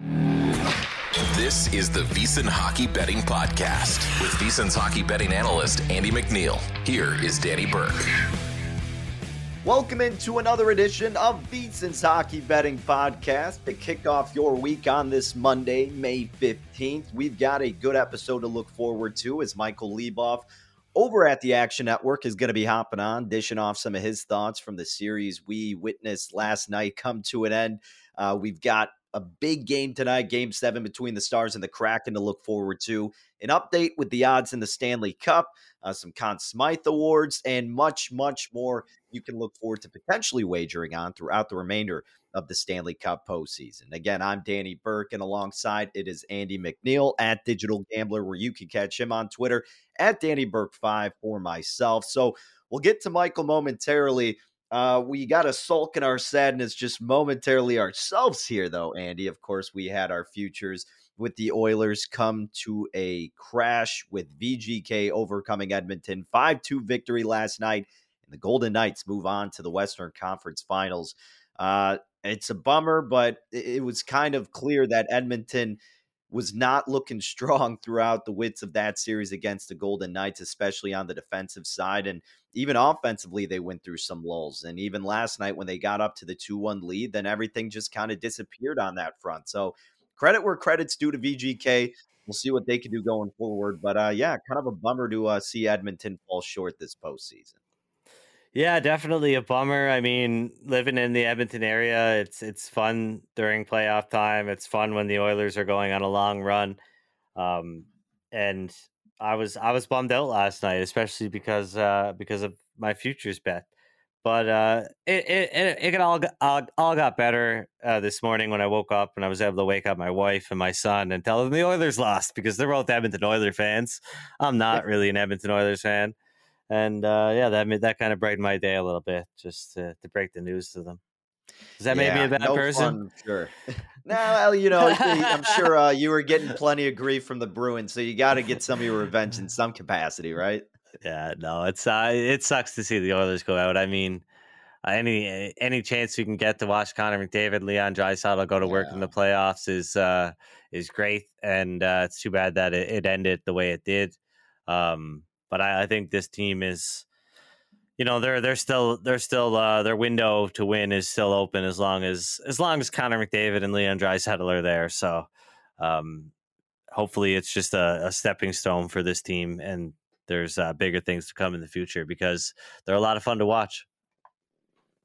This is the VSiN Hockey Betting Podcast with VSiN's hockey betting analyst, Andy MacNeil. Here is Danny Burke. Welcome into another edition of VSiN's Hockey Betting Podcast to kick off your week on this Monday, May 15th. We've got a good episode to look forward to as Michael Leboff over at the Action Network is going to be hopping on, dishing off some of his thoughts from the series we witnessed last night come to an end. Uh, we've got a big game tonight, game seven between the Stars and the Kraken to look forward to. An update with the odds in the Stanley Cup, uh, some Conn Smythe awards, and much, much more you can look forward to potentially wagering on throughout the remainder of the Stanley Cup postseason. Again, I'm Danny Burke, and alongside it is Andy MacNeil at Digital Gambler, where you can catch him on Twitter at Danny Burke5 for myself. So we'll get to Michael momentarily. Uh, we got to sulk in our sadness just momentarily ourselves here, though, Andy. Of course, we had our futures with the Oilers come to a crash with VGK overcoming Edmonton. 5 2 victory last night, and the Golden Knights move on to the Western Conference Finals. Uh, it's a bummer, but it was kind of clear that Edmonton was not looking strong throughout the widths of that series against the Golden Knights, especially on the defensive side. And even offensively, they went through some lulls. And even last night, when they got up to the 2 1 lead, then everything just kind of disappeared on that front. So credit where credit's due to VGK. We'll see what they can do going forward. But uh, yeah, kind of a bummer to uh, see Edmonton fall short this postseason. Yeah, definitely a bummer. I mean, living in the Edmonton area, it's it's fun during playoff time. It's fun when the Oilers are going on a long run. Um, and I was I was bummed out last night, especially because uh, because of my futures bet. But uh, it it it, it all got, all, all got better uh, this morning when I woke up and I was able to wake up my wife and my son and tell them the Oilers lost because they're both Edmonton Oilers fans. I'm not really an Edmonton Oilers fan and uh, yeah, that made, that kind of brightened my day a little bit just to, to break the news to them. Does that yeah, make me a bad no person? Fun, sure. no, well, you know, I'm sure uh, you were getting plenty of grief from the Bruins, so you got to get some of your revenge in some capacity, right? Yeah, no, it's uh, it sucks to see the Oilers go out. I mean, any any chance you can get to watch Connor McDavid, Leon Draisaitl go to yeah. work in the playoffs is uh, is great, and uh, it's too bad that it, it ended the way it did. Um, but I, I think this team is, you know, they're they're still they're still uh, their window to win is still open as long as as long as Connor McDavid and Leon Draisaitl are there. So, um, hopefully, it's just a, a stepping stone for this team, and there's uh, bigger things to come in the future because they're a lot of fun to watch.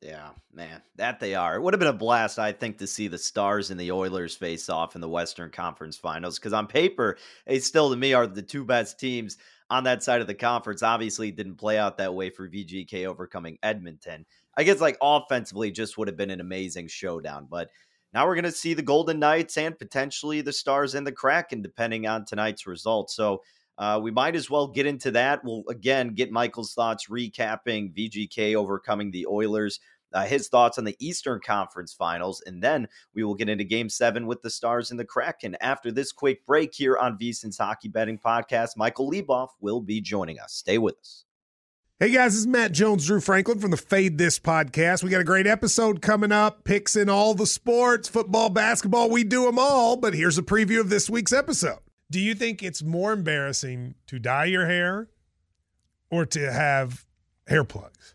Yeah, man, that they are. It would have been a blast, I think, to see the Stars and the Oilers face off in the Western Conference Finals because on paper, they still to me are the two best teams on that side of the conference. Obviously, didn't play out that way for VGK overcoming Edmonton. I guess like offensively, just would have been an amazing showdown. But now we're going to see the Golden Knights and potentially the Stars and the Kraken, depending on tonight's results. So uh, we might as well get into that. We'll again get Michael's thoughts recapping VGK overcoming the Oilers uh, his thoughts on the Eastern Conference Finals, and then we will get into Game Seven with the Stars and the Kraken. After this quick break here on VSiN's Hockey Betting Podcast, Michael Leboff will be joining us. Stay with us. Hey guys, this is Matt Jones, Drew Franklin from the Fade This podcast. We got a great episode coming up, picks in all the sports, football, basketball, we do them all. But here's a preview of this week's episode. Do you think it's more embarrassing to dye your hair or to have hair plugs?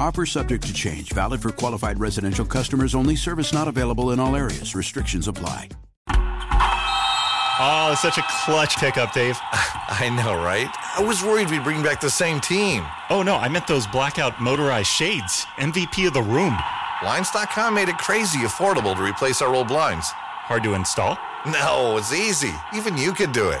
Offer subject to change. Valid for qualified residential customers only. Service not available in all areas. Restrictions apply. Oh, such a clutch pickup, Dave. I know, right? I was worried we'd bring back the same team. Oh, no, I meant those blackout motorized shades. MVP of the room. Blinds.com made it crazy affordable to replace our old blinds. Hard to install? No, it's easy. Even you could do it.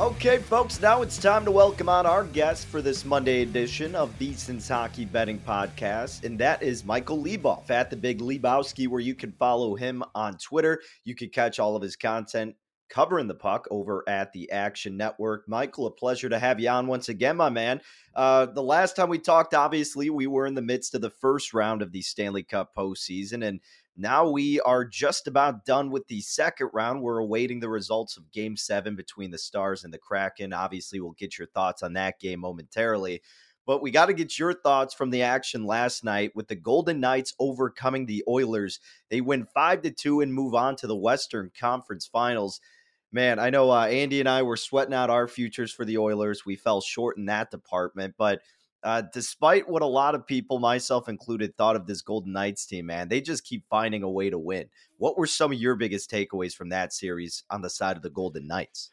Okay, folks, now it's time to welcome on our guest for this Monday edition of VSiN's Hockey Betting Podcast, and that is Michael Leboff at the Big Lebowski, where you can follow him on Twitter. You can catch all of his content covering the puck over at the Action Network. Michael, a pleasure to have you on once again, my man. Uh, the last time we talked, obviously, we were in the midst of the first round of the Stanley Cup postseason, and now we are just about done with the second round. We're awaiting the results of game seven between the Stars and the Kraken. Obviously, we'll get your thoughts on that game momentarily. But we got to get your thoughts from the action last night with the Golden Knights overcoming the Oilers. They win five to two and move on to the Western Conference Finals. Man, I know uh, Andy and I were sweating out our futures for the Oilers. We fell short in that department, but uh, despite what a lot of people, myself included, thought of this Golden Knights team, man, they just keep finding a way to win. What were some of your biggest takeaways from that series on the side of the Golden Knights?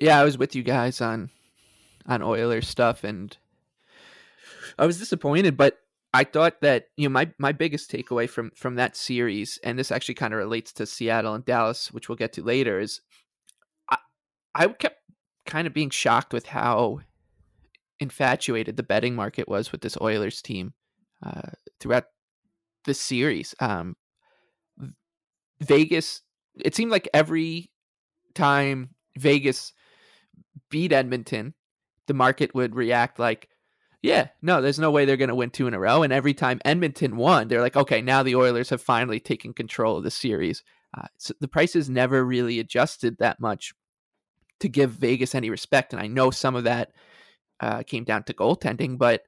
Yeah, I was with you guys on on Oilers stuff, and I was disappointed, but I thought that you know my my biggest takeaway from from that series, and this actually kind of relates to Seattle and Dallas, which we'll get to later, is I I kept kind of being shocked with how infatuated the betting market was with this Oilers team uh, throughout the series. Um, Vegas, it seemed like every time Vegas beat Edmonton, the market would react like, yeah, no, there's no way they're going to win two in a row. And every time Edmonton won, they're like, okay, now the Oilers have finally taken control of the series. Uh, so the prices never really adjusted that much to give Vegas any respect. And I know some of that uh, came down to goaltending, but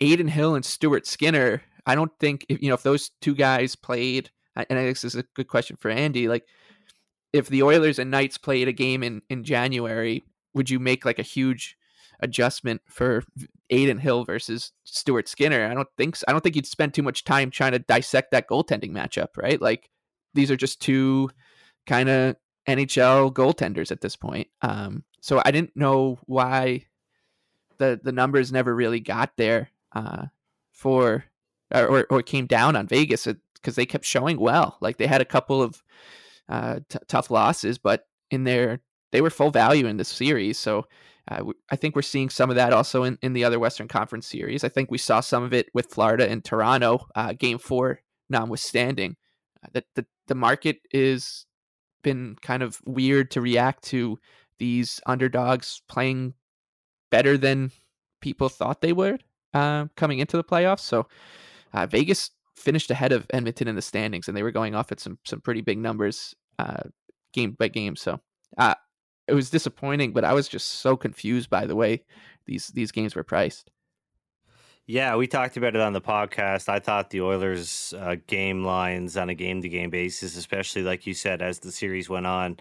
Adin Hill and Stuart Skinner, I don't think if, you know if those two guys played, and I guess this is a good question for Andy. Like, if the Oilers and Knights played a game in in January, would you make like a huge adjustment for Adin Hill versus Stuart Skinner? I don't think so. I don't think you'd spend too much time trying to dissect that goaltending matchup, right? Like, these are just two kind of NHL goaltenders at this point. Um, so I didn't know why the the numbers never really got there uh, for or or came down on Vegas because they kept showing well. Like they had a couple of uh, t- tough losses, but in their they were full value in this series. So uh, I think we're seeing some of that also in, in the other Western Conference series. I think we saw some of it with Florida and Toronto, uh, Game Four notwithstanding. Uh, that the the market is been kind of weird to react to these underdogs playing better than people thought they would uh, coming into the playoffs. So uh, Vegas finished ahead of Edmonton in the standings, and they were going off at some some pretty big numbers uh, game by game. So uh, it was disappointing, but I was just so confused by the way these these games were priced. Yeah, we talked about it on the podcast. I thought the Oilers' uh, game lines on a game to game basis, especially like you said, as the series went on,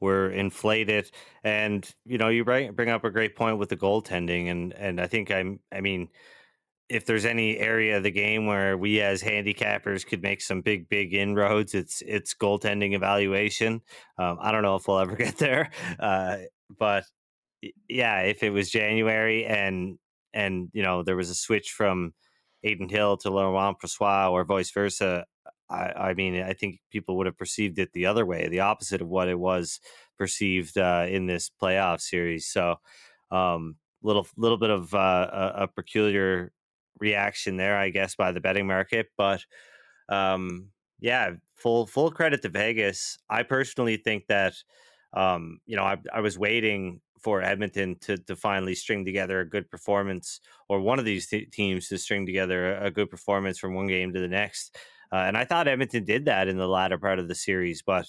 were inflated. And you know, you bring up a great point with the goaltending, and and I think I'm, I mean, if there's any area of the game where we as handicappers could make some big big inroads, it's it's goaltending evaluation. Um, I don't know if we'll ever get there, uh, but yeah, if it was January and and you know there was a switch from Adin Hill to Laurent Brossoit or vice versa, I, I, mean, I think people would have perceived it the other way, the opposite of what it was perceived uh, in this playoff series. So, um, little little bit of uh, a, a, peculiar reaction there, I guess, by the betting market. But um, yeah, full full credit to Vegas. I personally think that um, you know I, I was waiting for Edmonton to to finally string together a good performance, or one of these t- teams to string together a, a good performance from one game to the next. Uh, and I thought Edmonton did that in the latter part of the series, but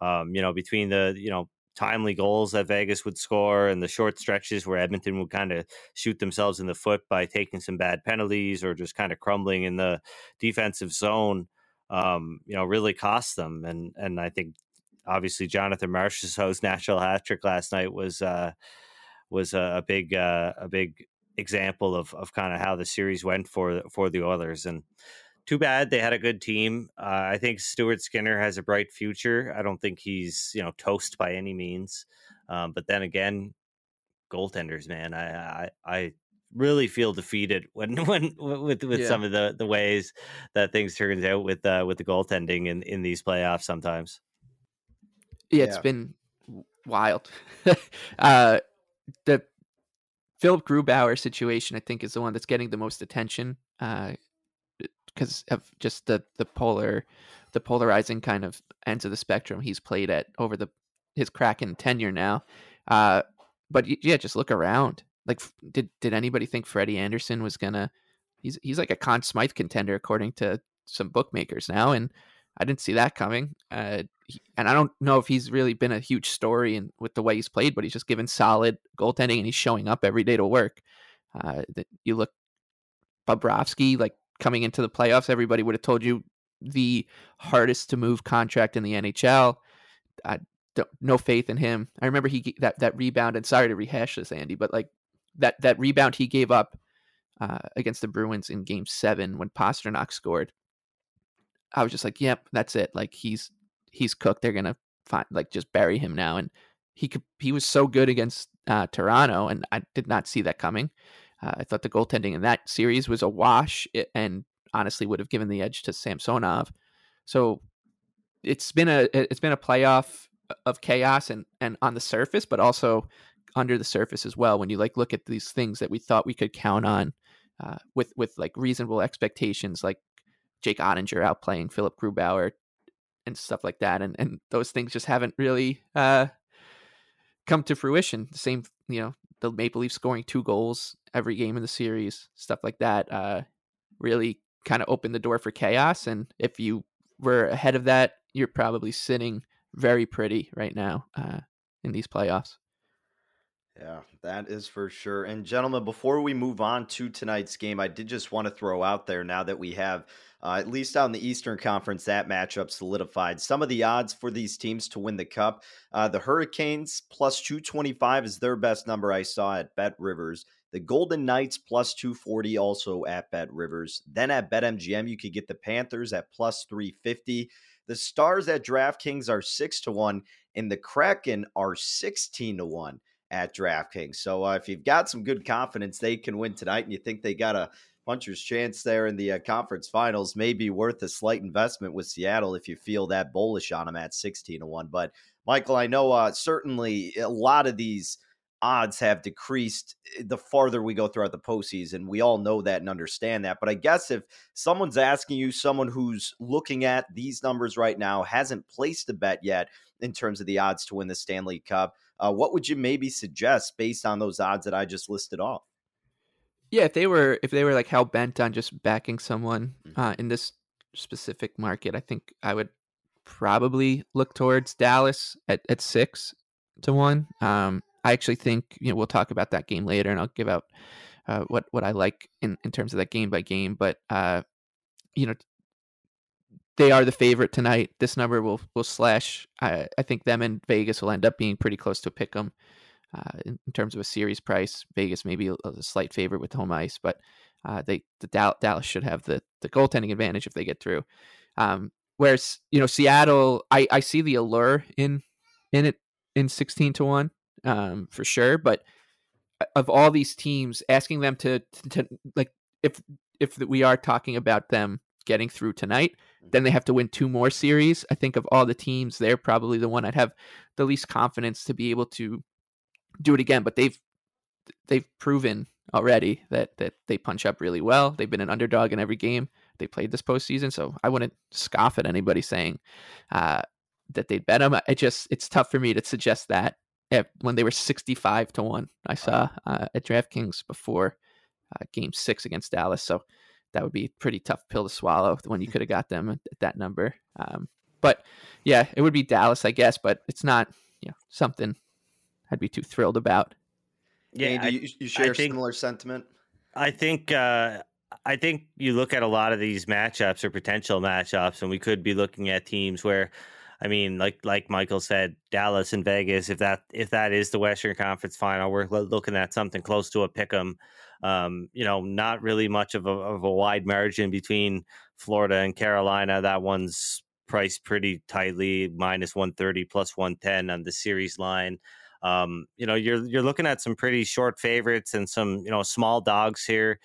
um, you know, between the you know timely goals that Vegas would score and the short stretches where Edmonton would kind of shoot themselves in the foot by taking some bad penalties or just kind of crumbling in the defensive zone, um, you know, really cost them. And and I think obviously Jonathan Marchessault's natural hat trick last night was uh, was a, a big uh, a big example of of kind of how the series went for for the Oilers and too bad they had a good team. Uh, I think Stuart Skinner has a bright future. I don't think he's you know toast by any means, um, but then again, goaltenders, man, I I, I really feel defeated when when with with yeah. some of the the ways that things turns out with uh, with the goaltending in in these playoffs sometimes. Yeah, it's yeah. been wild. uh, the Philipp Grubauer situation, I think, is the one that's getting the most attention. Uh, because of just the the polar the polarizing kind of ends of the spectrum he's played at over the his Kraken tenure now. Uh, but yeah, just look around. Like, did did anybody think Freddie Andersen was gonna? He's he's like a Conn Smythe contender according to some bookmakers now, and I didn't see that coming. Uh, and I don't know if he's really been a huge story and with the way he's played, but he's just given solid goaltending and he's showing up every day to work. Uh, that you look Bobrovsky, like coming into the playoffs, everybody would have told you the hardest to move contract in the NHL. I don't, no faith in him. I remember he that that rebound, and sorry to rehash this, Andy, but like that that rebound he gave up uh, against the Bruins in Game Seven when Pastrnak scored. I was just like, "Yep, that's it. Like he's he's cooked. They're gonna find like just bury him now." And he could he was so good against uh, Toronto, and I did not see that coming. Uh, I thought the goaltending in that series was a wash, and honestly would have given the edge to Samsonov. So it's been a it's been a playoff of chaos and and on the surface, but also under the surface as well. When you like look at these things that we thought we could count on uh, with with like reasonable expectations, like Jake Oettinger outplaying Philipp Grubauer and stuff like that, and and those things just haven't really uh, come to fruition. The same, you know, the Maple Leafs scoring two goals every game in the series, stuff like that, uh, really kind of opened the door for chaos. And if you were ahead of that, you're probably sitting very pretty right now uh, in these playoffs. Yeah, that is for sure. And gentlemen, before we move on to tonight's game, I did just want to throw out there now that we have uh, at least on the Eastern Conference, that matchup solidified. Some of the odds for these teams to win the cup uh, the Hurricanes plus 225 is their best number I saw at Bet Rivers. The Golden Knights plus 240 also at Bet Rivers. Then at BetMGM, you could get the Panthers at plus 350. The Stars at DraftKings are 6 to 1, and the Kraken are 16 to 1 at DraftKings. So uh, if you've got some good confidence they can win tonight and you think they got a puncher's chance there in the uh, conference finals may be worth a slight investment with Seattle if you feel that bullish on them at 16 to 1. But Michael, I know uh, certainly a lot of these odds have decreased eh, the farther we go throughout the postseason. We all know that and understand that. But I guess if someone's asking you, someone who's looking at these numbers right now, hasn't placed a bet yet in terms of the odds to win the Stanley Cup, uh, what would you maybe suggest based on those odds that I just listed off? Yeah, if they were if they were like hell bent on just backing someone mm-hmm. uh, in this specific market, I think I would probably look towards Dallas at, at six to one. Um, I actually think you know we'll talk about that game later, and I'll give out uh, what what I like in, in terms of that game by game. But uh, you know, they are the favorite tonight. This number will will slash. I, I think them and Vegas will end up being pretty close to pick them uh, in, in, terms of a series price. Vegas maybe a, a slight favorite with home ice, but uh, they the Dallas should have the the goaltending advantage if they get through. Um, whereas you know Seattle, I I see the allure in in it in sixteen to one um, for sure, but uh, of all these teams, asking them to, to, to like if if we are talking about them getting through tonight, then they have to win two more series. I think of all the teams, they're probably the one I'd have the least confidence to be able to do it again. But they've they've proven already that that they punch up really well. They've been an underdog in every game they played this postseason, so I wouldn't scoff at anybody saying uh, that they'd bet them. It just it's tough for me to suggest that when they were sixty five to one. I saw uh, at DraftKings before uh, Game Six against Dallas, so that would be a pretty tough pill to swallow when you could have got them at that number. Um, but yeah, it would be Dallas, I guess, but it's not you know something I'd be too thrilled about. Yeah, Andy, you, you share think, similar sentiment. I think uh, I think you look at a lot of these matchups or potential matchups, and we could be looking at teams where, I mean, like like Michael said, Dallas and Vegas. If that if that is the Western Conference Final, we're looking at something close to a pick 'em. Um, you know, not really much of a, of a wide margin between Florida and Carolina. That one's priced pretty tightly, minus one thirty plus one ten on the series line um, you know, you're you're looking at some pretty short favorites and some you know small dogs here.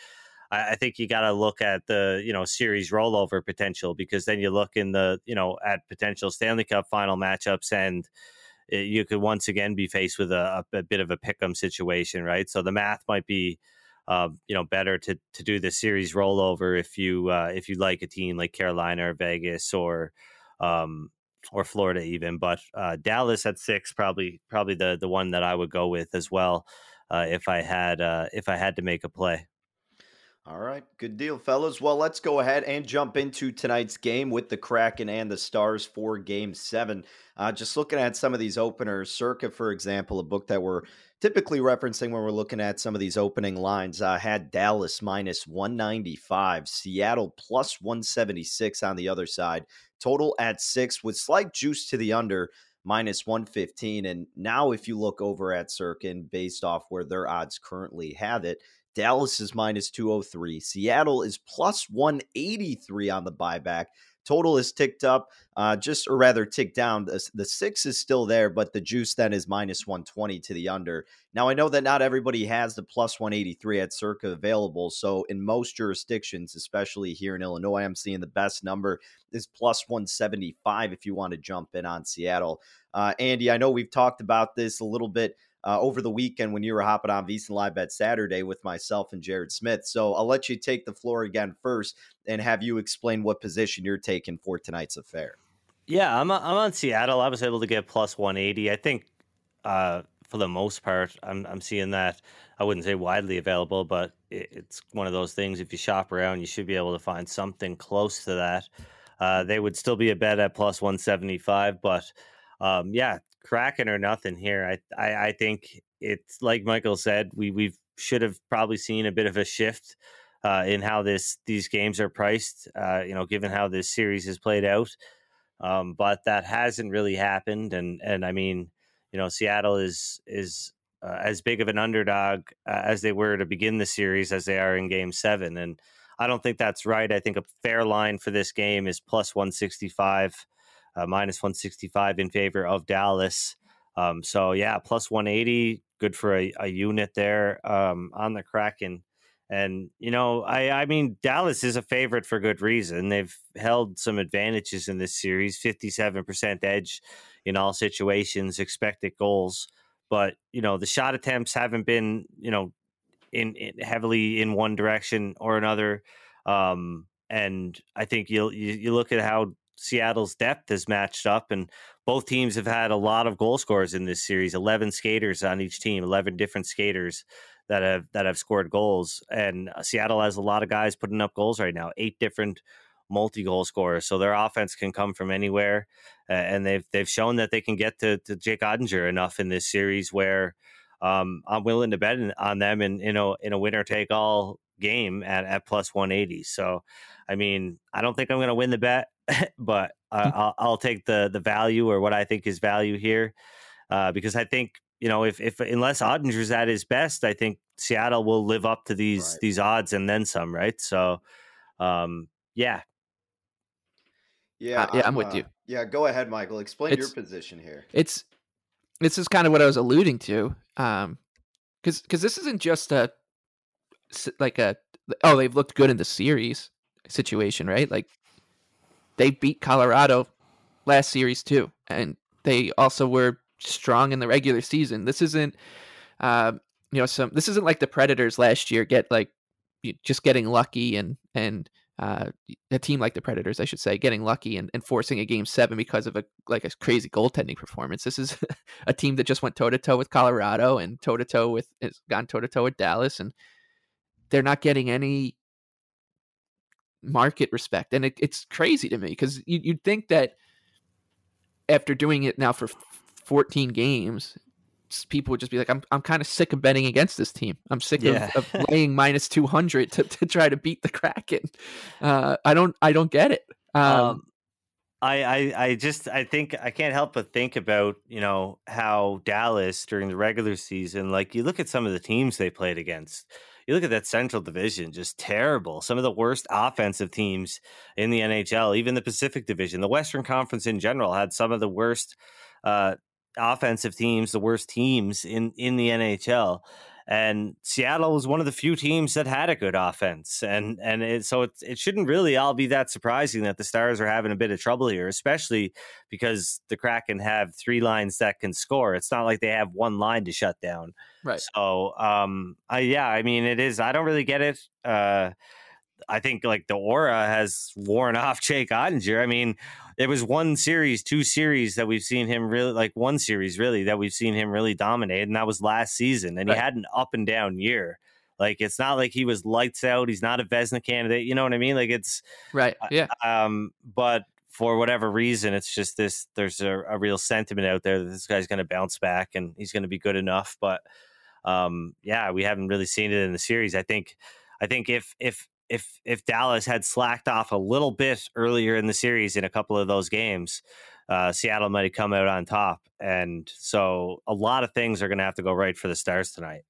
I, I think you got to look at the you know series rollover potential because then you look in the you know at potential Stanley Cup final matchups and eh, you could once again be faced with a, a bit of a pick'em situation, right? So the math might be, uh, you know, better to to do the series rollover if you uh, if you like a team like Carolina or Vegas or um, or Florida even. But uh, Dallas at six, probably probably the the one that I would go with as well uh, if I had uh, if I had to make a play. All right, good deal, fellas. Well, let's go ahead and jump into tonight's game with the Kraken and the Stars for Game Seven. Uh, just looking at some of these openers, Circa, for example, a book that we're typically referencing when we're looking at some of these opening lines, uh, had Dallas minus 195, Seattle plus 176 on the other side, total at six with slight juice to the under minus 115. And now, if you look over at Cirkin, based off where their odds currently have it, Dallas is minus 203. Seattle is plus 183 on the buyback. Total is ticked up, uh, just or rather ticked down. The, the six is still there, but the juice then is minus 120 to the under. Now, I know that not everybody has the plus 183 at circa available. So, in most jurisdictions, especially here in Illinois, I'm seeing the best number is plus 175 if you want to jump in on Seattle. Uh, Andy, I know we've talked about this a little bit uh, over the weekend when you were hopping on VSiN Live Bet Saturday with myself and Jared Smith. So I'll let you take the floor again first and have you explain what position you're taking for tonight's affair. Yeah, I'm I'm on Seattle. I was able to get plus 180. I think uh, for the most part, I'm I'm seeing that. I wouldn't say widely available, but it, it's one of those things. If you shop around, you should be able to find something close to that. Uh, they would still be a bet at plus 175, but um, yeah, Kraken or nothing here. I, I, I think it's like Michael said. We we should have probably seen a bit of a shift uh, in how this these games are priced. Uh, you know, given how this series has played out, um, but that hasn't really happened. And and I mean, you know, Seattle is is uh, as big of an underdog uh, as they were to begin the series as they are in Game Seven, and I don't think that's right. I think a fair line for this game is plus one sixty five uh, minus 165 in favor of Dallas. Um, so yeah, plus 180, good for a, a unit there um, on the Kraken. And you know, I I mean, Dallas is a favorite for good reason. They've held some advantages in this series, 57% edge in all situations, expected goals. But you know, the shot attempts haven't been you know in, in heavily in one direction or another. Um, and I think you you look at how Seattle's depth has matched up, and both teams have had a lot of goal scorers in this series. Eleven skaters on each team, eleven different skaters that have that have scored goals. And uh, Seattle has a lot of guys putting up goals right now. Eight different multi-goal scorers, so their offense can come from anywhere. Uh, and they've they've shown that they can get to, to Jake Oettinger enough in this series where um, I'm willing to bet on them in in a in a winner take all game at at plus 180. So, I mean, I don't think I'm going to win the bet. but uh, I'll, I'll, take the the value or what I think is value here uh, because I think you know if if unless Oettinger's at his best, I think Seattle will live up to these right. these odds and then some, right? So, um, yeah, yeah, uh, yeah, I'm, I'm with uh, you. Yeah, go ahead, Michael. Explain it's, your position here. It's this is kind of what I was alluding to, um, because because this isn't just a like a oh they've looked good in the series situation, right? Like they beat Colorado last series too, and they also were strong in the regular season. This isn't, uh, you know, some. This isn't like the Predators last year. Get like just getting lucky and and uh, a team like the Predators, I should say, getting lucky and, and forcing a game seven because of a like a crazy goaltending performance. This is a team that just went toe to toe with Colorado and toe to toe with has gone toe to toe with Dallas, and they're not getting any market respect. And it, it's crazy to me because you, would think that after doing it now for 14 games, people would just be like, I'm, I'm kind of sick of betting against this team. I'm sick yeah. of, of, laying minus 200 to, to try to beat the Kraken. Uh, I don't, I don't get it. Um, um, I, I, I just, I think I can't help but think about, you know, how Dallas during the regular season, like you look at some of the teams they played against, you look at that Central Division, just terrible. Some of the worst offensive teams in the NHL, even the Pacific Division, the Western Conference in general had some of the worst uh, offensive teams, the worst teams in in the NHL. And Seattle was one of the few teams that had a good offense, and and it, so it it shouldn't really all be that surprising that the Stars are having a bit of trouble here, especially because the Kraken have three lines that can score. It's not like they have one line to shut down. Right. So, um, I, yeah, I mean, it is. I don't really get it. Uh, I think like the aura has worn off Jake Oettinger. I mean, it was one series, two series that we've seen him really like one series really that we've seen him really dominate, and that was last season. And right. he had an up and down year. Like it's not like he was lights out. He's not a Vezina candidate. You know what I mean? Like it's right. Yeah. Um, but for whatever reason, it's just this. There's a, a real sentiment out there that this guy's going to bounce back and he's going to be good enough. But um, yeah, we haven't really seen it in the series. I think. I think if if if if Dallas had slacked off a little bit earlier in the series in a couple of those games, uh, Seattle might have come out on top. And so a lot of things are going to have to go right for the Stars tonight.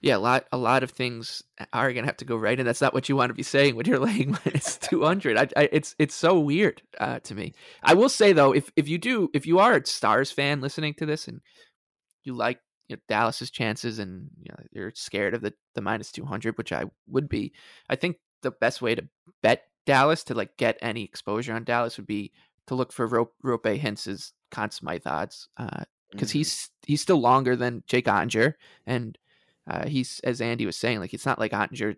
Yeah, a lot a lot of things are going to have to go right, and that's not what you want to be saying when you're laying minus two hundred. I, I, it's it's so weird uh, to me. I will say though, if if you do if you are a Stars fan listening to this and you like you know, Dallas's chances and you know, you're scared of the, the minus 200, which I would be, I think the best way to bet Dallas to like get any exposure on Dallas would be to look for Ro- Roope Hintz's Conn Smythe odds because uh, mm. he's he's still longer than Jake Oettinger. and uh, he's as Andy was saying like it's not like Oettinger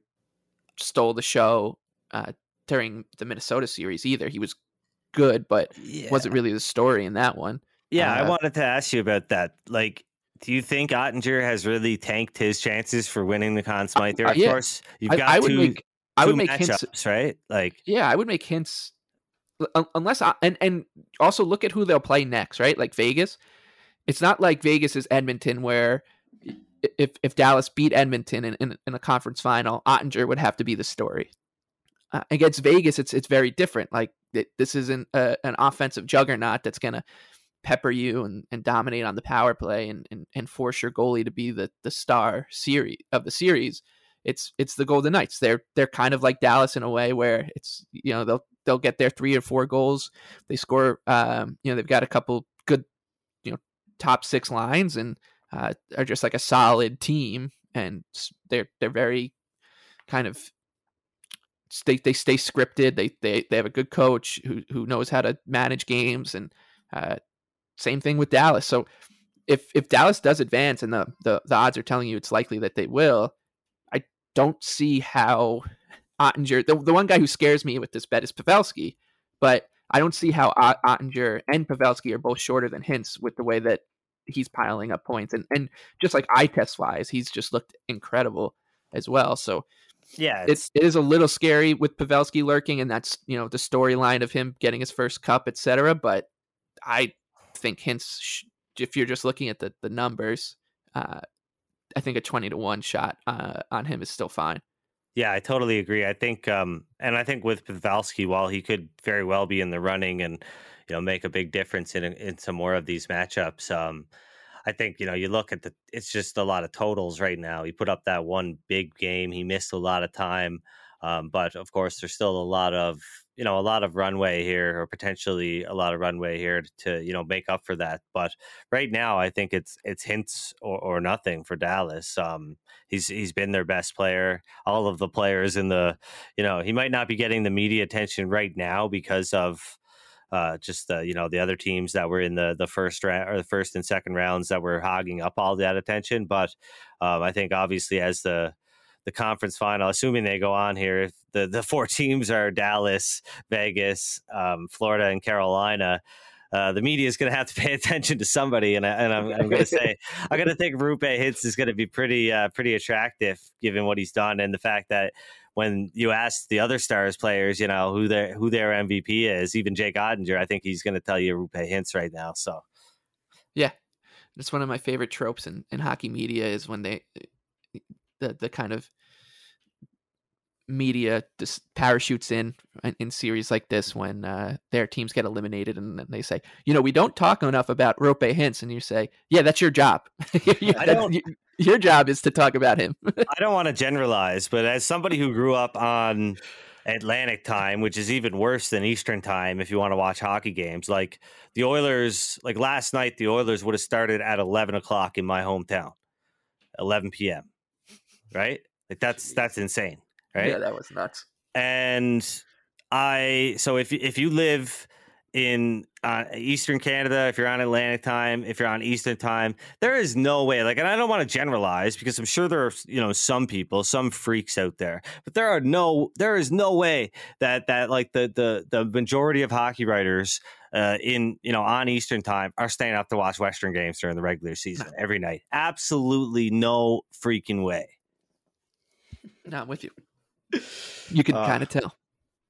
stole the show uh, during the Minnesota series either. He was good, but yeah. wasn't really the story in that one. Yeah, I uh, wanted to ask you about that. Like, do you think Oettinger has really tanked his chances for winning the Conn Smythe? Uh, of yeah. course, you've got I, I would two, make, I would make Hintz, right? Like, yeah, I would make Hintz, unless I, and and also look at who they'll play next, right? Like Vegas. It's not like Vegas is Edmonton where if if Dallas beat Edmonton in, in, in a conference final, Oettinger would have to be the story. Uh, against Vegas, it's it's very different. Like it, this isn't a, an offensive juggernaut that's going to pepper you and, and dominate on the power play and, and, and force your goalie to be the, the star series of the series. It's it's the Golden Knights. They're they're kind of like Dallas in a way where it's you know they'll they'll get their three or four goals. They score. Um, you know they've got a couple good you know top six lines and uh, are just like a solid team and they're they're very kind of they they stay scripted. They they they have a good coach who who knows how to manage games and uh, same thing with Dallas. So if if Dallas does advance and the, the, the odds are telling you it's likely that they will, I don't see how Oettinger the, the one guy who scares me with this bet is Pavelski, but I don't see how Oettinger and Pavelski are both shorter than Hintz with the way that he's piling up points and and just like eye test wise, he's just looked incredible as well. So yeah, it's, it is a little scary with Pavelski lurking, and that's you know the storyline of him getting his first cup, etc. But I think Hintz, if you're just looking at the the numbers, uh, I think a twenty to one shot uh, on him is still fine. Yeah, I totally agree. I think, um, and I think with Pavelski, while he could very well be in the running and you know make a big difference in in some more of these matchups, um, I think you know you look at the it's just a lot of totals right now. He put up that one big game. He missed a lot of time, um, but of course there's still a lot of you know a lot of runway here or potentially a lot of runway here to you know make up for that but right now i think it's it's Hintz or, or nothing for dallas um he's he's been their best player all of the players in the you know he might not be getting the media attention right now because of uh, just the you know the other teams that were in the the first round or the first and second rounds that were hogging up all that attention. But um, I think obviously as the the conference final, assuming they go on here. The the four teams are Dallas, Vegas, um, Florida, and Carolina. Uh, the media is going to have to pay attention to somebody, and, I, and I'm, I'm going to say I'm going to think Roope Hintz is going to be pretty uh, pretty attractive given what he's done and the fact that when you ask the other stars players, you know who their who their MVP is, even Jake Oettinger, I think he's going to tell you Roope Hintz right now. So, yeah, it's one of my favorite tropes in, in hockey media is when they the the kind of media just parachutes in in series like this when uh, their teams get eliminated and then they say, you know, we don't talk enough about Roope Hintz, and you say, yeah, that's your job. your job is to talk about him. I don't want to generalize, but as somebody who grew up on Atlantic time, which is even worse than Eastern time if you want to watch hockey games, like the Oilers, like last night, the Oilers would have started at 11 o'clock in my hometown, 11 p.m right? Like that's that's insane, right? Yeah, that was nuts. And I so if if you live in uh, Eastern Canada, if you're on Atlantic time, if you're on Eastern time, there is no way. Like, and I don't want to generalize because I'm sure there are, you know, some people, some freaks out there, but there are no, there is no way that that like the the the majority of hockey writers uh, in you know on Eastern time are staying up to watch Western games during the regular season every night. Absolutely no freaking way. Not with you. You can Uh, kind of tell.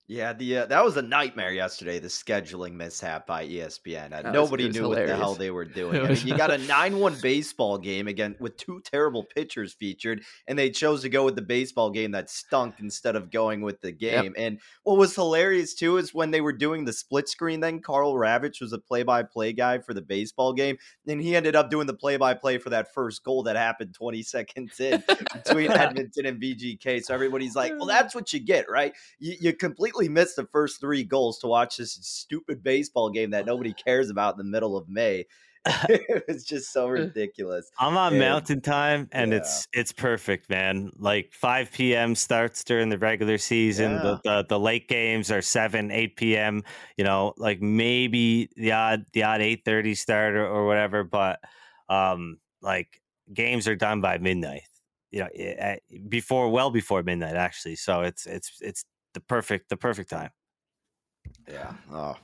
Yeah, the uh, that was a nightmare yesterday. The scheduling mishap by ESPN. Uh, nobody was knew what the hell they were doing. I mean, you got a nine-one baseball game again with two terrible pitchers featured, and they chose to go with the baseball game that stunk instead of going with the game. And what was hilarious too is when they were doing the split screen. Then Karl Ravech was a play-by-play guy for the baseball game, and he ended up doing the play-by-play for that first goal that happened 20 seconds in between Edmonton and VGK. So everybody's like, "Well, that's what you get, right? You, you completely missed the first three goals to watch this stupid baseball game that nobody cares about in the middle of May." it was just so ridiculous. I'm on And- mountain time and yeah. it's it's perfect, man. Like 5 p.m. starts during the regular season. Yeah. The, the the late games are 7, 8 p.m. You know, like maybe the odd the odd 8:30 start or, or whatever, but um like games are done by midnight. You know, eh, eh, before well before midnight actually. So it's it's it's the perfect the perfect time. Yeah. Oh,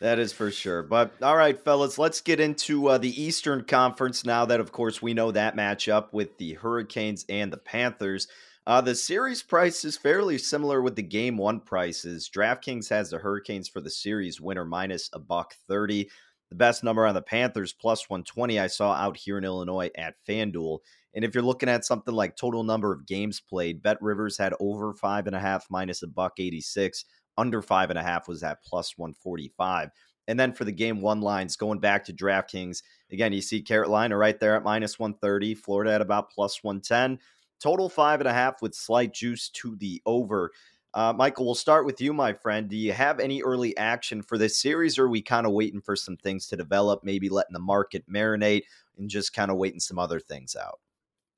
that is for sure. But all right, fellas, let's get into uh, the Eastern Conference now that, of course, we know that matchup with the Hurricanes and the Panthers. Uh, the series price is fairly similar with the game one prices. DraftKings has the Hurricanes for the series winner minus a buck 30. The best number on the Panthers plus 120 I saw out here in Illinois at FanDuel. And if you're looking at something like total number of games played, Bet Rivers had over five and a half minus a buck 86 under five and a half was at plus 145. And then for the game one lines, going back to DraftKings, again, you see Carolina right there at minus 130, Florida at about plus 110. Total five and a half with slight juice to the over. Uh, Michael, we'll start with you, my friend. Do you have any early action for this series, or are we kind of waiting for some things to develop, maybe letting the market marinate and just kind of waiting some other things out?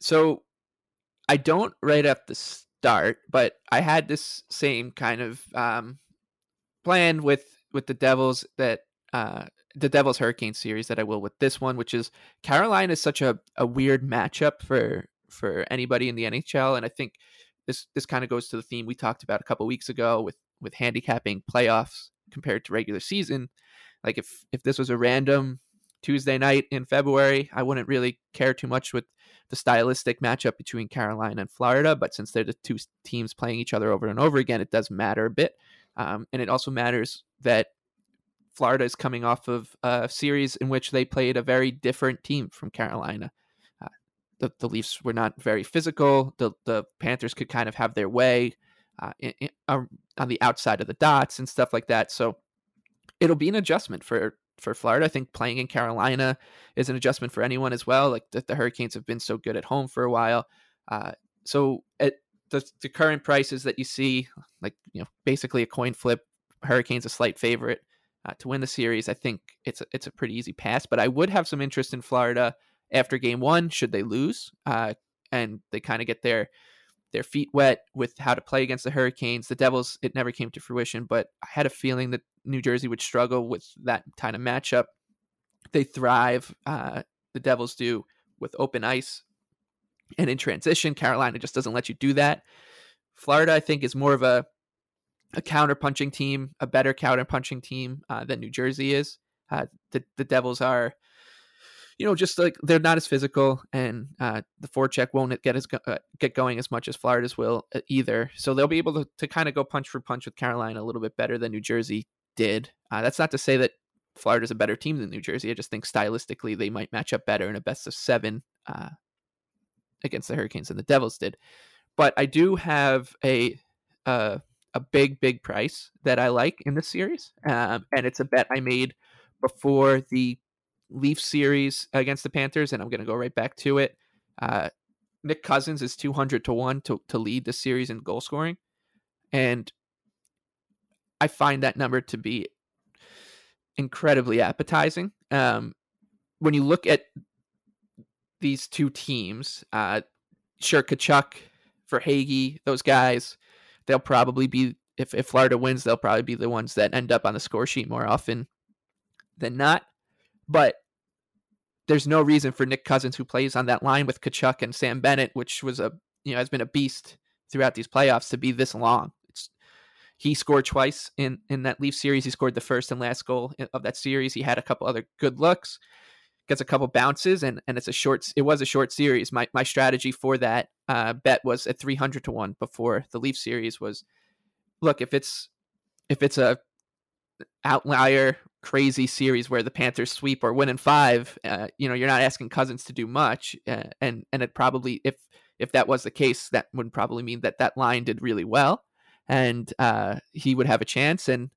So I don't right at the start, but I had this same kind of um, plan with with the Devils that uh, the Devils Hurricane series that I will with this one, which is Carolina is such a, a weird matchup for for anybody in the NHL, and I think this this kind of goes to the theme we talked about a couple weeks ago with with handicapping playoffs compared to regular season. Like if if this was a random Tuesday night in February, I wouldn't really care too much with the stylistic matchup between Carolina and Florida. But since they're the two teams playing each other over and over again, it does matter a bit. Um, and it also matters that Florida is coming off of a series in which they played a very different team from Carolina. Uh, the, the Leafs were not very physical. The, the Panthers could kind of have their way uh, in, in, um, on the outside of the dots and stuff like that. So it'll be an adjustment for for Florida. I think playing in Carolina is an adjustment for anyone as well. Like the, the Hurricanes have been so good at home for a while. Uh, so at the, the current prices that you see, like you know, basically a coin flip, Hurricanes a slight favorite uh, to win the series. I think it's a, it's a pretty easy pass. But I would have some interest in Florida after Game One should they lose, uh, and they kind of get their their feet wet with how to play against the Hurricanes. The Devils, it never came to fruition, but I had a feeling that New Jersey would struggle with that kind of matchup. They thrive, uh, the Devils do, with open ice and in transition. Carolina just doesn't let you do that. Florida, I think, is more of a a counter punching team, a better counterpunching team uh, than New Jersey is. Uh, the the Devils are you know, just like they're not as physical, and uh, the forecheck won't get as uh, get going as much as Florida's will uh, either. So they'll be able to, to kind of go punch for punch with Carolina a little bit better than New Jersey did. Uh, that's not to say that Florida's a better team than New Jersey. I just think stylistically they might match up better in a best of seven uh, against the Hurricanes than the Devils did. But I do have a uh, a big big price that I like in this series, um, and it's a bet I made before the Leaf series against the Panthers, and I'm going to go right back to it. Uh, Nick Cousins is 200 to 1 to, to lead the series in goal scoring. And I find that number to be incredibly appetizing. Um, when you look at these two teams, uh, sure, Tkachuk, Verhaeghe, those guys, they'll probably be if if Florida wins, they'll probably be the ones that end up on the score sheet more often than not. But there's no reason for Nick Cousins, who plays on that line with Tkachuk and Sam Bennett, which was a you know has been a beast throughout these playoffs, to be this long. He scored twice in in that Leaf series. He scored the first and last goal of that series. He had a couple other good looks, gets a couple bounces, and and it's a short. It was a short series. My my strategy for that uh, bet was at three hundred to one before the Leaf series was. Look, if it's if it's a outlier crazy series where the Panthers sweep or win in five, uh, you know, you're not asking Cousins to do much, uh, and and it probably if if that was the case, that would probably mean that that line did really well, and uh, he would have a chance. And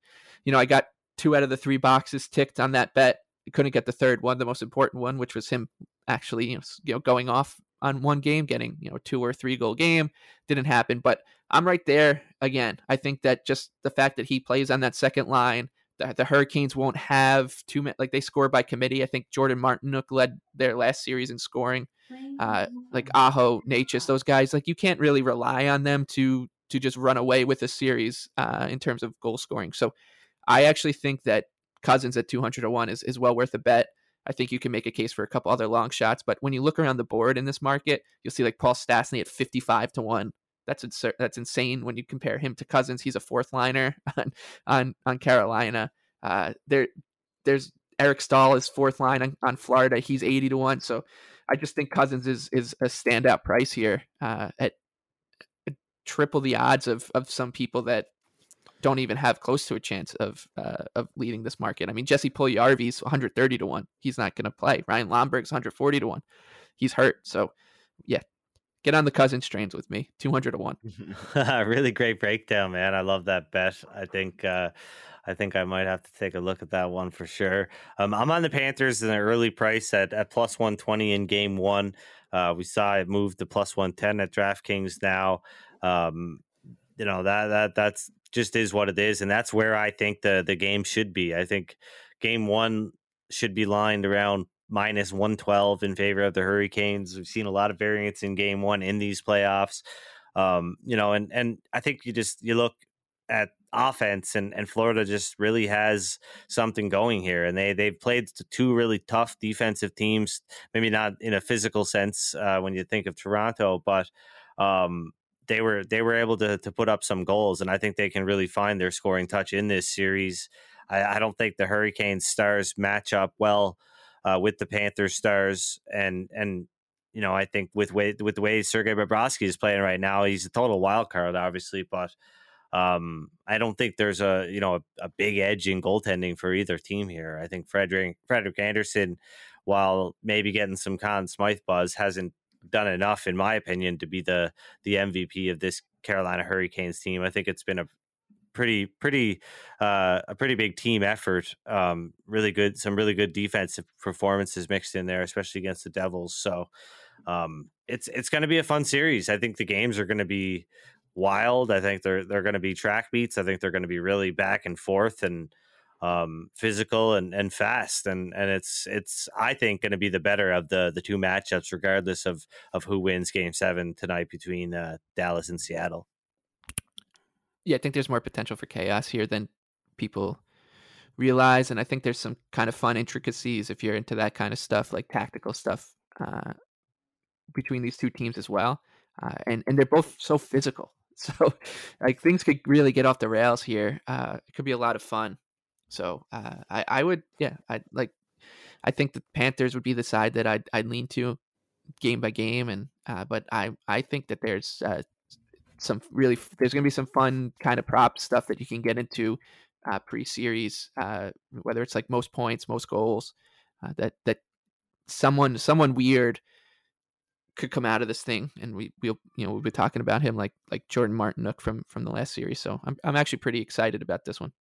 you know, I got two out of the three boxes ticked on that bet. I couldn't get the third one, the most important one, which was him actually you know, you know going off on one game, getting you know two or three goal game. Didn't happen, but I'm right there again. I think that just the fact that he plays on that second line the, the Hurricanes won't have too many. Like they score by committee. I think Jordan Martinook led their last series in scoring. Uh, like Aho, Necas, those guys. Like you can't really rely on them to to just run away with a series uh, in terms of goal scoring. So I actually think that Cousins at 200 to one is is well worth a bet. I think you can make a case for a couple other long shots, but when you look around the board in this market, you'll see like Paul Stastny at 55 to one. That's ins- that's insane when you compare him to Cousins. He's a fourth liner on on, on Carolina. Uh, there there's Eric Staal is fourth line on, on, Florida. He's eighty to one. So I just think Cousins is is a standout price here uh, at triple the odds of of some people that don't even have close to a chance of uh, of leading this market. I mean, Jesse Puljujarvi's 130 to one. He's not going to play. Ryan Lomberg's 140 to one. He's hurt. So yeah, get on the Cousins train with me 200 to 1 really great breakdown man i love that bet i think uh i think i might have to take a look at that one for sure um i'm on the panthers in an early price at, at plus 120 in game one uh we saw it move to plus 110 at draftkings now um you know that that that's just is what it is and that's where i think the the game should be i think game one should be lined around minus 112 in favor of the Hurricanes. We've seen a lot of variance in game one in these playoffs. Um, you know, and and I think you just you look at offense and, and Florida just really has something going here and they they've played two really tough defensive teams maybe not in a physical sense uh, when you think of Toronto but um, they were they were able to to put up some goals and I think they can really find their scoring touch in this series I, I don't think the Hurricanes stars match up well uh, with the Panthers stars, and and you know I think with way with the way Sergei Bobrovsky is playing right now, he's a total wild card, obviously, but. Um, I don't think there's a you know a, a, big edge in goaltending for either team here. I think Frederik Frederik Andersen, while maybe getting some Conn Smythe buzz, hasn't done enough, in my opinion, to be the the MVP of this Carolina Hurricanes team. I think it's been a pretty pretty uh, a pretty big team effort. Um, really good, some really good defensive performances mixed in there, especially against the Devils. So um, it's it's going to be a fun series. I think the games are going to be wild. I think they're they're going to be track beats. I think they're going to be really back and forth and um, physical and, and fast. And and it's it's I think going to be the better of the the two matchups, regardless of of who wins Game Seven tonight between uh, Dallas and Seattle yeah, I think there's more potential for chaos here than people realize, and I think there's some kind of fun intricacies if you're into that kind of stuff, like tactical stuff, uh, between these two teams as well. Uh, and and they're both so physical, so like things could really get off the rails here. Uh, it could be a lot of fun. So uh, I I would yeah I like I think the Panthers would be the side that I'd I'd lean to game by game, and uh, but I I think that there's uh, some really there's going to be some fun kind of prop stuff that you can get into uh, pre-series, uh, whether it's like most points, most goals, uh, that that someone someone weird could come out of this thing, and we we'll you know we'll be talking about him like like Jordan Martinook from from the last series. So I'm I'm actually pretty excited about this one.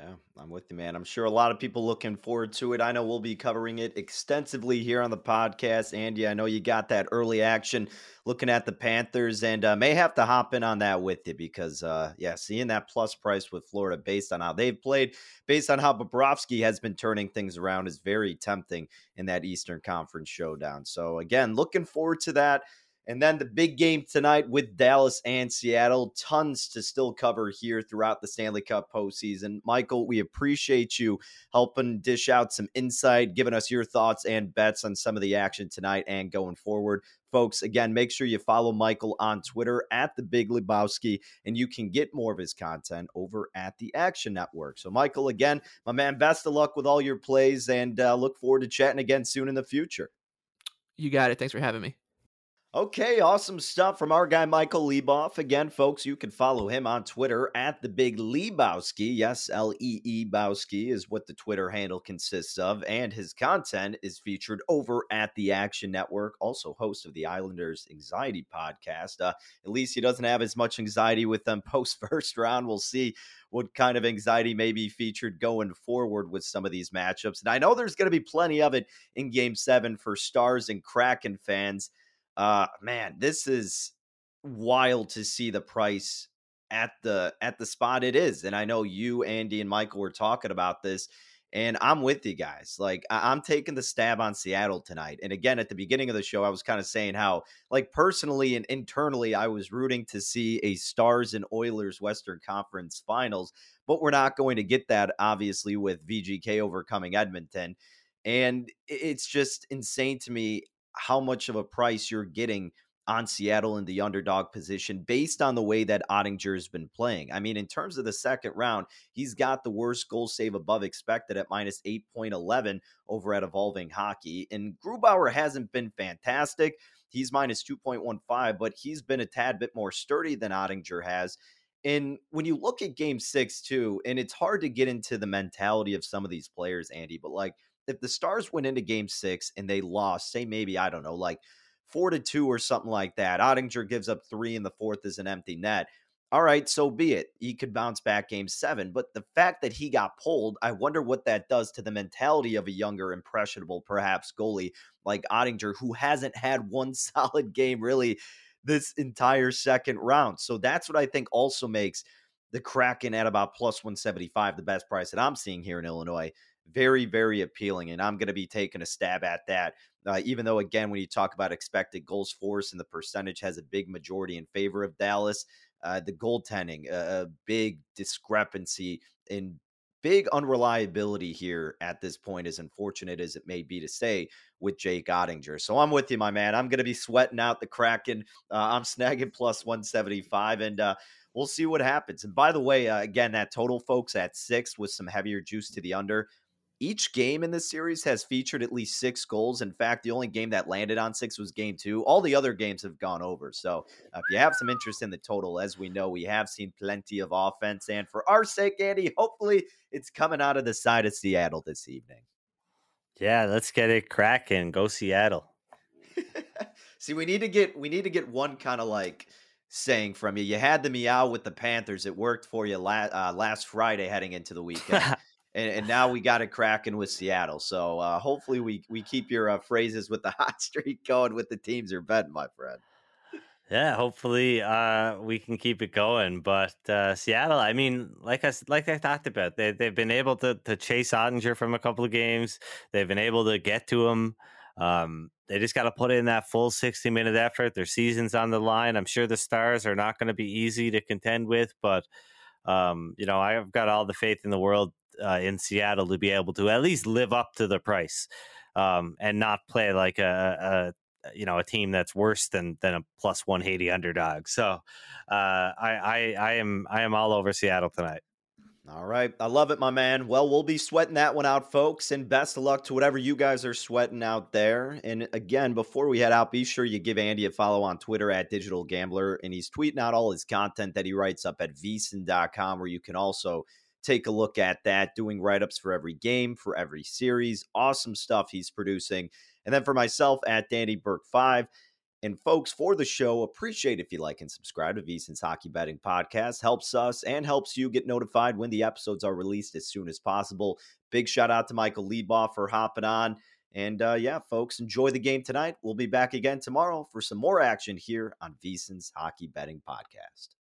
Yeah, I'm with you, man. I'm sure a lot of people looking forward to it. I know we'll be covering it extensively here on the podcast. Andy, I know you got that early action looking at the Panthers and uh, may have to hop in on that with you because, uh, yeah, seeing that plus price with Florida based on how they've played, based on how Bobrovsky has been turning things around, is very tempting in that Eastern Conference showdown. So, again, looking forward to that And then the big game tonight with Dallas and Seattle. Tons to still cover here throughout the Stanley Cup postseason. Michael, we appreciate you helping dish out some insight, giving us your thoughts and bets on some of the action tonight and going forward. Folks, again, make sure you follow Michael on Twitter at the Big Lebowski, and you can get more of his content over at the Action Network. So, Michael, again, my man, best of luck with all your plays, and uh, look forward to chatting again soon in the future. You got it. Thanks for having me. Okay, awesome stuff from our guy Michael Leboff. Again, folks, you can follow him on Twitter at the Big Lebowski. Yes, L E E Bowski is what the Twitter handle consists of, and his content is featured over at the Action Network. Also, host of the Islanders Anxiety Podcast. Uh, at least he doesn't have as much anxiety with them post first round. We'll see what kind of anxiety may be featured going forward with some of these matchups. And I know there's going to be plenty of it in Game Seven for Stars and Kraken fans. Uh man, this is wild to see the price at the at the spot it is. And I know you, Andy, and Michael were talking about this. And I'm with you guys. Like, I- am taking the stab on Seattle tonight. And again, at the beginning of the show, I was kind of saying how, like, personally and internally, I was rooting to see a Stars and Oilers Western Conference finals. But we're not going to get that, obviously, with VGK overcoming Edmonton. And it's just insane to me how much of a price you're getting on Seattle in the underdog position based on the way that Oettinger has been playing. I mean, in terms of the second round, he's got the worst goal save above expected at minus 8.11 over at Evolving Hockey. And Grubauer hasn't been fantastic. He's minus 2.15, but he's been a tad bit more sturdy than Oettinger has. And when you look at game six, too, and it's hard to get into the mentality of some of these players, Andy, but like if the Stars went into game six and they lost, say maybe, I don't know, like four to two or something like that, Oettinger gives up three and the fourth is an empty net. All right, so be it. He could bounce back game seven. But the fact that he got pulled, I wonder what that does to the mentality of a younger, impressionable, perhaps goalie like Oettinger, who hasn't had one solid game really this entire second round. So that's what I think also makes the Kraken at about plus 175 the best price that I'm seeing here in Illinois very, very appealing. And I'm going to be taking a stab at that. Uh, even though, again, when you talk about expected goals force and the percentage has a big majority in favor of Dallas, uh, the goaltending, a, a big discrepancy in big unreliability here at this point, as unfortunate as it may be to say with Jake Oettinger. So I'm with you, my man. I'm going to be sweating out the Kraken. Uh, I'm snagging plus 175, and uh, we'll see what happens. And by the way, uh, again, that total, folks, at six with some heavier juice to the under. Each game in this series has featured at least six goals. In fact, the only game that landed on six was game two. All the other games have gone over. So uh, if you have some interest in the total, as we know, we have seen plenty of offense. And for our sake, Andy, hopefully it's coming out of the side of Seattle this evening. Yeah, let's get it cracking. Go Seattle. See, we need to get we need to get one kind of like saying from you. You had the meow with the Panthers. It worked for you la- uh, last Friday heading into the weekend. and, and now we got it cracking with Seattle. So uh, hopefully we we keep your uh, phrases with the hot streak going with the teams you're betting, my friend. Yeah, hopefully uh, we can keep it going. But uh, Seattle, I mean, like I like I talked about, they they've been able to to chase Oettinger from a couple of games. They've been able to get to him. Um, they just got to put in that full 60 minute effort. Their season's on the line. I'm sure the Stars are not going to be easy to contend with, but um, you know, I've got all the faith in the world uh, in Seattle to be able to at least live up to the price um, and not play like a, a, you know a team that's worse than than a plus 180 underdog. So uh, I, I I am I am all over Seattle tonight. All right. I love it, my man. Well, we'll be sweating that one out, folks. And best of luck to whatever you guys are sweating out there. And again, before we head out, be sure you give Andy a follow on Twitter at Digital Gambler. And he's tweeting out all his content that he writes up at VSiN.com, where you can also take a look at that, doing write ups for every game, for every series. Awesome stuff he's producing. And then for myself at Danny Burke 5. And folks, for the show, appreciate if you like and subscribe to VSiN's Hockey Betting Podcast. Helps us and helps you get notified when the episodes are released as soon as possible. Big shout out to Michael Leboff for hopping on. And uh, yeah, folks, enjoy the game tonight. We'll be back again tomorrow for some more action here on VSiN's Hockey Betting Podcast.